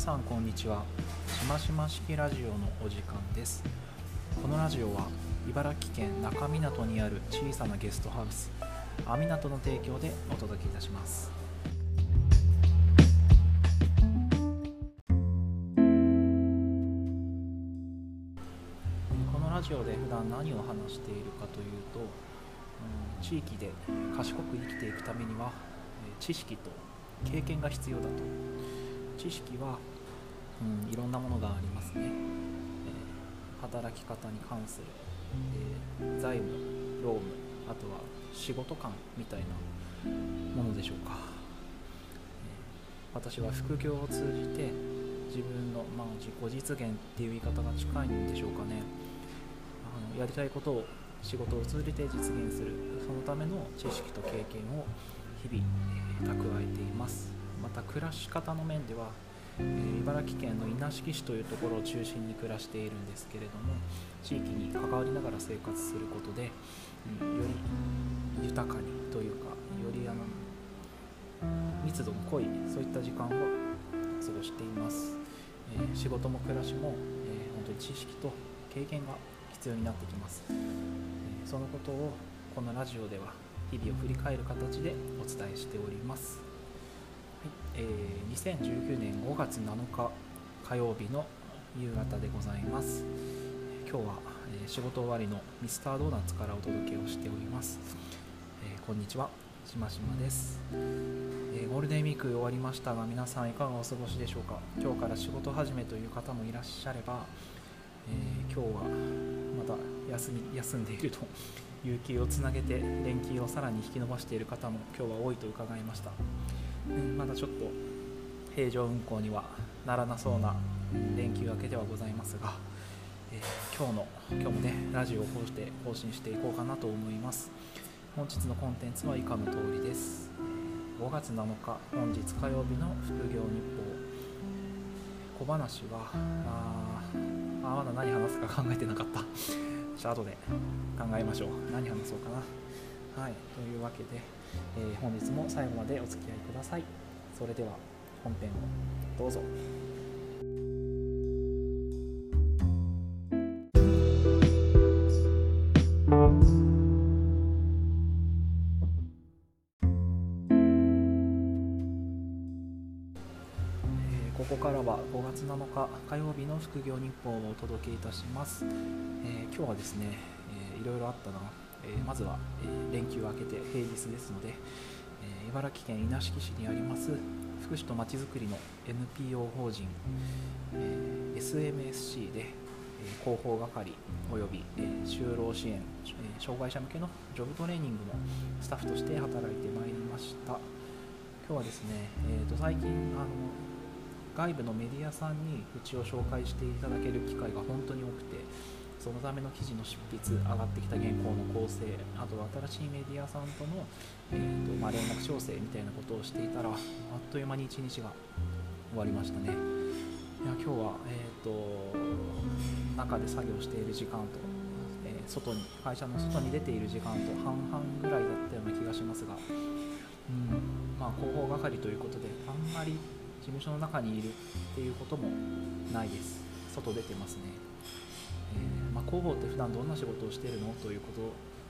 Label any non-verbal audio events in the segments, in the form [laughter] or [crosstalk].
さんこんにちは。しましま式ラジオのお時間です。このラジオは茨城県那珂湊にある小さなゲストハウスアミナトの提供でお届けいたします。このラジオで普段何を話しているかというと、うん、地域で賢く生きていくためには知識と経験が必要だと。知識は、うん、いろんなものがありますね、えー働き方に関する、えー財務労務あとは仕事観みたいなものでしょうか、えー私は副業を通じて自分の、まあ、自己実現っていう言い方が近いんでしょうかね。あのやりたいことを仕事を通じて実現するそのための知識と経験を日々、えー蓄えています。また暮らし方の面では、えー茨城県の稲敷市というところを中心に暮らしているんですけれども地域に関わりながら生活することで、うんより豊かにというかよりあの密度の濃いそういった時間を過ごしています、えー仕事も暮らしも、えー本当に知識と経験が必要になってきます、えーそのことをこのラジオでは日々を振り返る形でお伝えしております、えー2019年5月7日火曜日の夕方でございます。今日は、えー仕事終わりのミスタードーナツからお届けをしております、えーこんにちはしましまです、えーゴールデンウィーク終わりましたが皆さんいかがお過ごしでしょうか？今日から仕事始めという方もいらっしゃれば、えー今日はまた休み休んでいると [laughs] 有給をつなげて連休をさらに引き延ばしている方も今日は多いと伺いました、まだちょっと平常運行にはならなそうな連休明けではございますが、えー今日の今日もねラジオをこうして更新していこうかなと思います。本日のコンテンツは以下の通りです。5月7日本日火曜日の副業日報。小話はあーあーまだ何話すか考えてなかった。じゃあ後で考えましょう。何話そうかな。はいというわけで、えー本日も最後までお付き合いください。それでは本編をどうぞ。ここからは5月7日火曜日の副業日報をお届けいたします、えー今日はですね、えーいろいろあったな、えーまずは、え連休明けて平日ですので、え茨城県稲敷市にあります福祉とまちづくりの NPO 法人、え SMSC で、広報係および、就労支援、障害者向けのジョブトレーニングのスタッフとして働いてまいりました。今日はですね、えー、と最近あの外部のメディアさんにうちを紹介していただける機会が本当に多くてそのための記事の執筆上がってきた原稿の構成あとは新しいメディアさんとの、えーとまあ、連絡調整みたいなことをしていたらあっという間に一日が終わりましたね。いや今日は、えー、と中で作業している時間と、えー外に会社の外に出ている時間と半々ぐらいだったような気がしますがうんまあ、広報係ということであんまり事務所の中にいるっていうこともないです。外出てますね、広報って普段どんな仕事をしているのというこ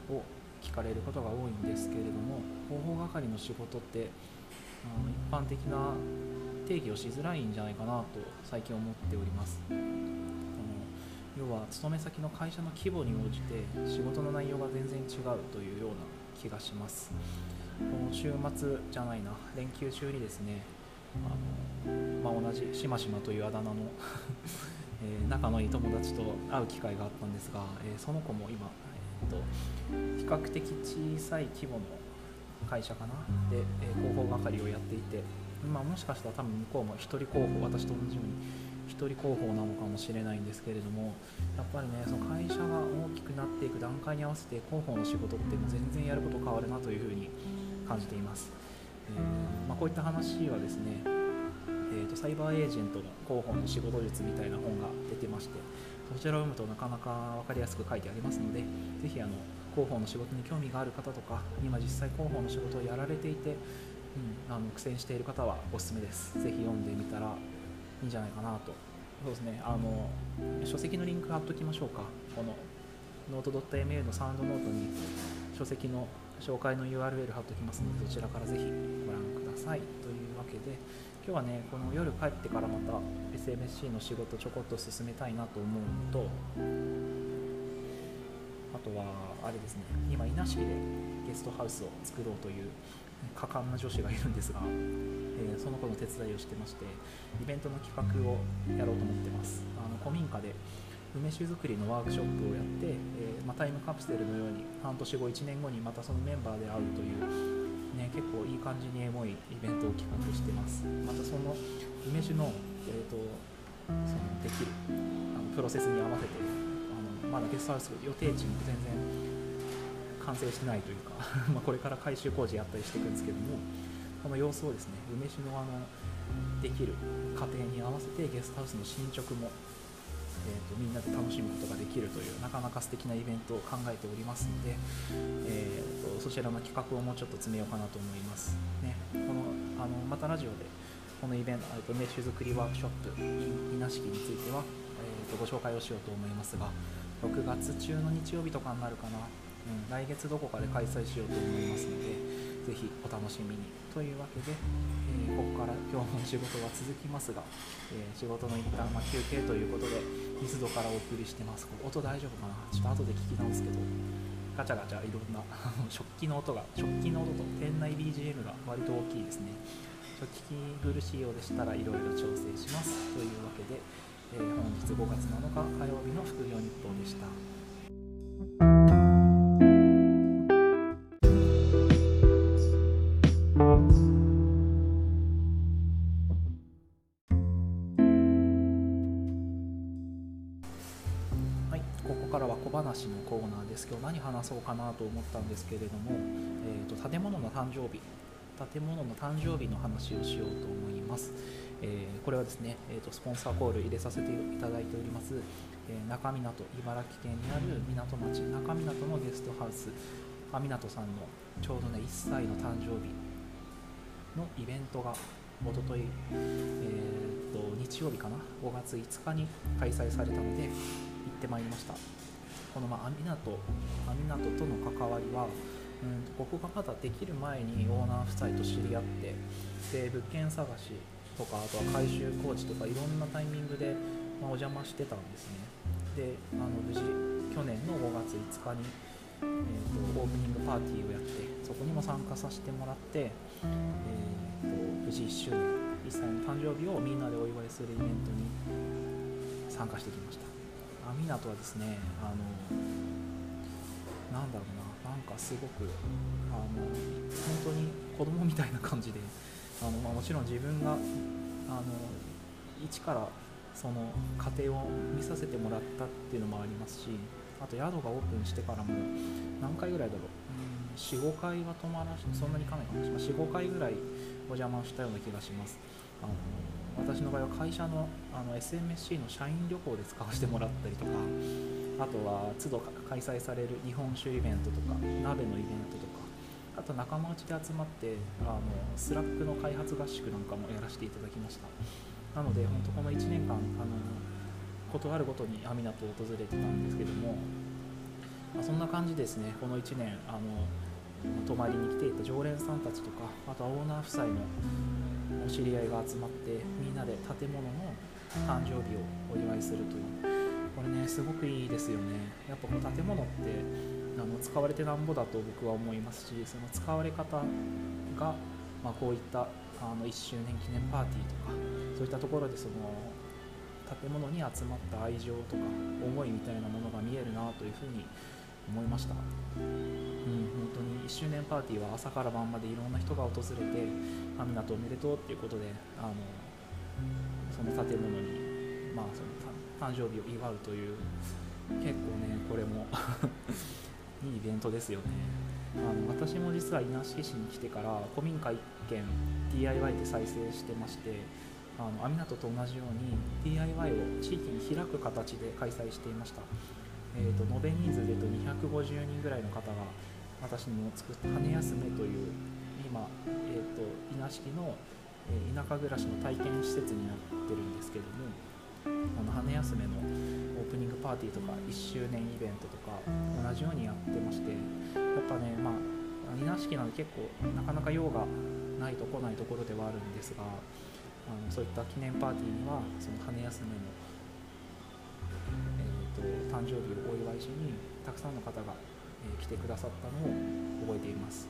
とを聞かれることが多いんですけれども広報係の仕事ってあの一般的な定義をしづらいんじゃないかなと最近思っております。あの要は勤め先の会社の規模に応じて仕事の内容が全然違うというような気がします。この週末じゃないな連休中にですねあの、まあ、同じしましまというあだ名の、えー仲のいい友達と会う機会があったんですが、えーその子も今、えー、と比較的小さい規模の会社かな？で、えー広報係をやっていて今もしかしたら多分向こうも一人広報私と同じように一人広報なのかもしれないんですけれどもやっぱりねその会社が大きくなっていく段階に合わせて広報の仕事って全然やること変わるなというふうに感じています、えーまあ、こういった話はですね、とサイバーエージェントの広報の仕事術みたいな本が出てましてそちらを読むとなかなか分かりやすく書いてありますのでぜひあの広報の仕事に興味がある方とか今実際広報の仕事をやられていて、うん、あの苦戦している方はおすすめです。ぜひ読んでみたらいいんじゃないかなと。そうですね。あの書籍のリンク貼っときましょうか。このノート .ml のサウンドノートに書籍の紹介の URL 貼っときますのでそちらからぜひご覧ください。というわけで今日はねこの夜帰ってからまた SMSC の仕事ちょこっと進めたいなと思うのとあとはあれですね今稲敷でゲストハウスを作ろうという果敢な女子がいるんですが、えー、その子の手伝いをしてましてイベントの企画をやろうと思ってます。あの古民家で梅酒作りのワークショップをやって、えー、まあ、タイムカプセルのように半年後1年後にまたそのメンバーで会うという、結構いい感じにエモいイベントを企画してます。またその梅酒の,、えーと、そのできるあのプロセスに合わせてあのまだゲストハウス予定地も全然完成してないというか [laughs] まこれから改修工事やったりしていくんですけどもこの様子をですね梅酒のあのできる過程に合わせてゲストハウスの進捗もえーと、みんなで楽しむことができるというなかなか素敵なイベントを考えておりますので、えーと、そちらの企画をもうちょっと詰めようかなと思います、ね、このあのまたラジオでこのイベントとメッシュ作りワークショップ稲敷については、えーと、ご紹介をしようと思いますが6月中の日曜日とかになるかな、うん、来月どこかで開催しようと思いますのでぜひお楽しみにというわけで、えー、ここから今日の仕事は続きますが、えー、仕事の一旦ま休憩ということで密度からお送りしてます。音大丈夫かな？ちょっと後で聞き直すけどガチャガチャいろんな食器の音が食器の音と店内 BGM が割と大きいですね。ちょっと聞き苦しいようでしたらいろいろ調整します。というわけで、えー、本日5月7日火曜日の副業日報でした。話のコーナーです。今日何話そうかなと思ったんですけれども、えーと、建物の誕生日建物の誕生日の話をしようと思います、えー、これはですね、えーと、スポンサーコール入れさせていただいております、えー、中港茨城県にある港町中港のゲストハウス。阿湊さんのちょうどね1歳の誕生日のイベントがおととい、えーと日曜日かな5月5日に開催されたので行ってまいりました。このまあ港港との関わりは、うん、ここがまだできる前にオーナー夫妻と知り合ってで物件探しとかあとは改修工事とかいろんなタイミングで、まあ、お邪魔してたんですね。であの無事去年の5月5日に、えーと、オープニングパーティーをやってそこにも参加させてもらって、えーと、無事1周年1歳の誕生日をみんなでお祝いするイベントに参加してきましたアミナとはですねあのなんだろうななんかすごくあの本当に子供みたいな感じであの、まあ、もちろん自分があの一からその家庭を見させてもらったっていうのもありますしあと宿がオープンしてからも何回ぐらいだろう。45回は泊まらしそんなにいかないかもしれな。い45回ぐらいお邪魔したような気がしますあの私の場合は会社のあの SMSC の社員旅行で使わせてもらったりとかあとは都度開催される日本酒イベントとか鍋のイベントとかあと仲間内で集まってあの Slack の開発合宿なんかもやらせていただきました。なので本当この1年間あの断るごとにアミナと訪れてたんですけども、まあ、そんな感じですね。この1年あの泊まりに来ていた常連さんたちとかあとはオーナー夫妻のお知り合いが集まってみんなで建物の誕生日をお祝いするという。これねすごくいいですよね。やっぱこの建物ってあの使われてなんぼだと僕は思いますしその使われ方が、まあ、こういったあの1周年記念パーティーとかそういったところでその建物に集まった愛情とか思いみたいなものが見えるなというふうに思いました、うん、本当に1周年パーティーは朝から晩までいろんな人が訪れて「あみなとおめでとう」っていうことであのその建物に、まあ、その誕生日を祝うという結構ねこれも [laughs] いいイベントですよね。あの私も実は稲敷市に来てから古民家1軒 DIY で再生してましてあの網湊と同じように DIY を地域に開く形で開催していました。えーと、延べ人数でいうと250人ぐらいの方が私の作った「羽休め」という今、えーと、稲敷の、え田舎暮らしの体験施設になってるんですけどもあの羽休めのオープニングパーティーとか1周年イベントとか同じようにやってましてやっぱねまあ稲敷なんで結構なかなか用がないと来ないところではあるんですがあのそういった記念パーティーにはその羽休めの、と、誕生日をお祝いしにたくさんの方が、え、来てくださったのを覚えています。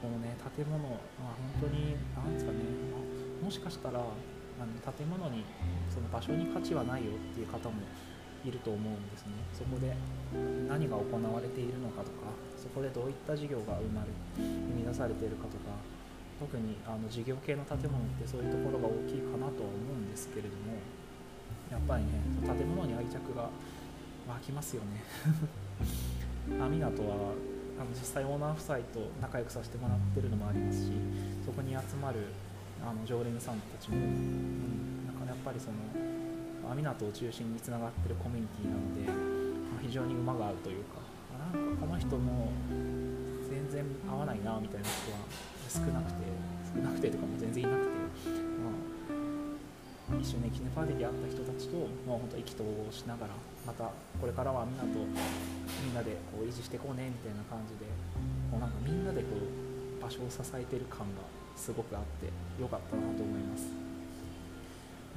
このね建物は本当に何ですかね、ま、もしかしたらあの建物にその場所に価値はないよっていう方もいると思うんですね。そこで何が行われているのかとかそこでどういった事業が生まれ生み出されているかとか特にあの事業系の建物ってそういうところが大きいかなとは思うんですけれどもやっぱりね建物に愛着が湧きますよね。[laughs] アミナとはあの実際オーナー夫妻と仲良くさせてもらってるのもありますしそこに集まるあの常連さんたちも、うん、なんかやっぱりその網港を中心につながってるコミュニティなので、まあ、非常に馬が合うというかなんかこの人も全然合わないなみたいな人は少なくて少なくてとかも全然いなくて、一緒に記念パーティーで会った人たちともう本当意気投合しながらまたこれからは港みんなでこう維持していこうねみたいな感じでもうなんかみんなでこう場所を支えてる感がすごくあってよかったなと思います、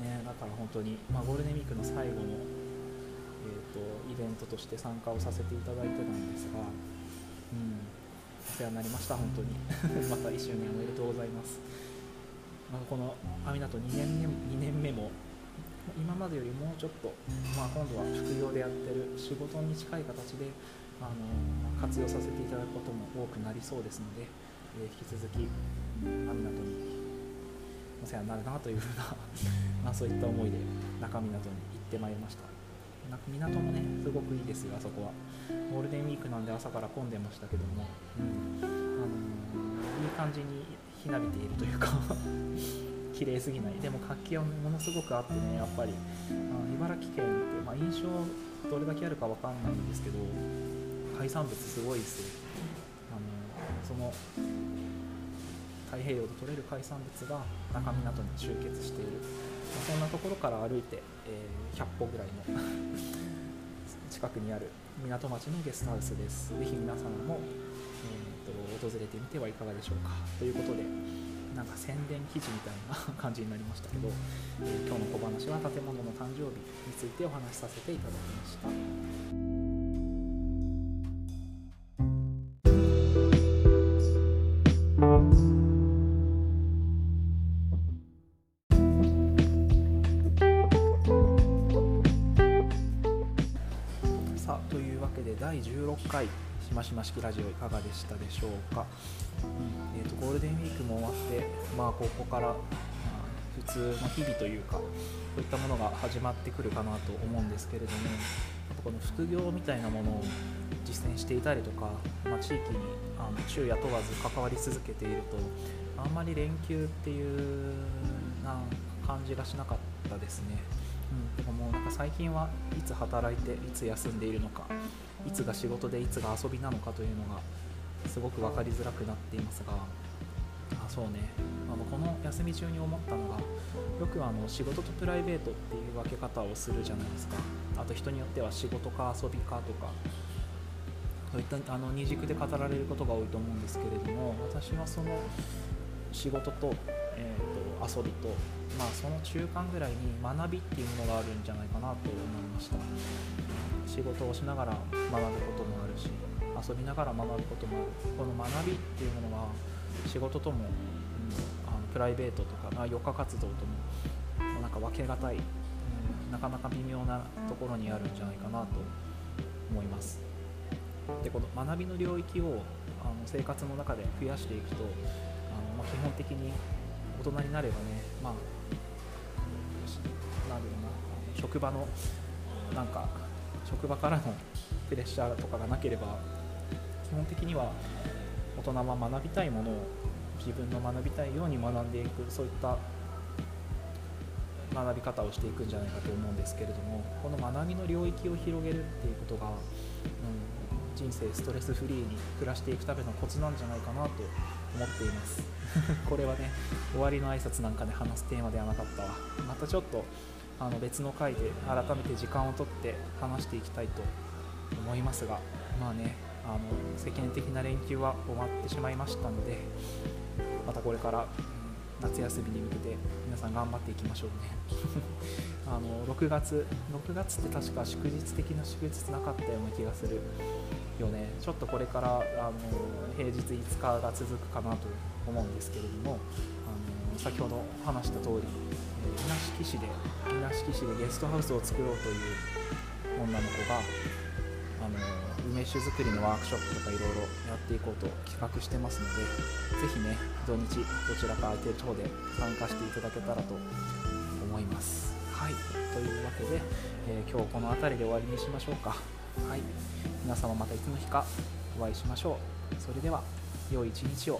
ね、だから本当に、まあ、ゴールデンウィークの最後の、えーと、イベントとして参加をさせていただいてたんですが、うん、お世話になりました本当に。[laughs] また1周年おめでとうございます、まあ、このアミナと2年目 ,2 年目も今までよりもうちょっと、まあ、今度は副業でやってる仕事に近い形であの活用させていただくことも多くなりそうですので、えー、引き続き港にお世話になるなというふうな [laughs] まあそういった思いで中港に行ってまいりました。港もねすごくいいですよあそこは。ゴールデンウィークなんで朝から混んでましたけども、うん。あのー、いい感じにひなびているというか [laughs] 綺麗すぎない。でも活気はものすごくあってねやっぱりあ茨城県って、まあ、印象どれだけあるか分かんないんですけど海産物すごいですよ。あのその太平洋で取れる海産物が中港に集結している、まあ、そんなところから歩いて、えー、100歩ぐらいの [laughs] 近くにある港町のゲストハウスです。ぜひ皆様も、えーと、訪れてみてはいかがでしょうか。ということで、なんか宣伝記事みたいな感じになりましたけど、えー、今日の小話は建物の誕生日についてお話しさせていただきました。回しましま式ラジオいかがでしたでしょうか、うんえーと、ゴールデンウィークも終わって、まあ、ここから、まあ、普通の日々というかそういったものが始まってくるかなと思うんですけれどもこの副業みたいなものを実践していたりとか、まあ、地域にあの昼夜問わず関わり続けているとあんまり連休っていうな感じがしなかったですね。うん、でもうなんか最近はいつ働いていつ休んでいるのかいつが仕事でいつが遊びなのかというのがすごく分かりづらくなっていますがあそうね。あのこの休み中に思ったのがよくあの仕事とプライベートっていう分け方をするじゃないですか。あと人によっては仕事か遊びかとかそういったあの二軸で語られることが多いと思うんですけれども私はその仕事,、と遊びと、まあ、その中間ぐらいに学びっていうものがあるんじゃないかなと思いました。仕事をしながら学ぶこともあるし遊びながら学ぶこともある。この学びっていうものは仕事とも、うん、あのプライベートとかあ余暇活動ともなんか分けがたい、うん、なかなか微妙なところにあるんじゃないかなと思います。でこの学びの領域をあの生活の中で増やしていくとあの、まあ、基本的に大人になればねまあなんだろうな職場のなんか職場からのプレッシャーとかがなければ基本的には大人は学びたいものを自分の学びたいように学んでいくそういった学び方をしていくんじゃないかと思うんですけれどもこの学びの領域を広げるっていうことが、うん、人生ストレスフリーに暮らしていくためのコツなんじゃないかなと思っています。[laughs] これはね終わりの挨拶なんかで話すテーマではなかったわ。またちょっとあの別の回で改めて時間をとって話していきたいと思いますがまあねあの世間的な連休は終わってしまいましたのでまたこれから夏休みに向けて皆さん頑張っていきましょうね。[laughs] あの6月6月って確か祝日的な祝日なかったような気がする。よね。ちょっとこれからあの平日5日が続くかなと思うんですけれどもあの先ほど話した通り稲敷市で稲敷市でゲストハウスを作ろうという女の子があの梅酒作りのワークショップとかいろいろやっていこうと企画してますのでぜひね土日どちらか空いてる方で参加していただけたらと思います。はい。というわけで、えー、今日この辺りで終わりにしましょうか。はい。皆様またいつの日かお会いしましょう。それでは良い一日を。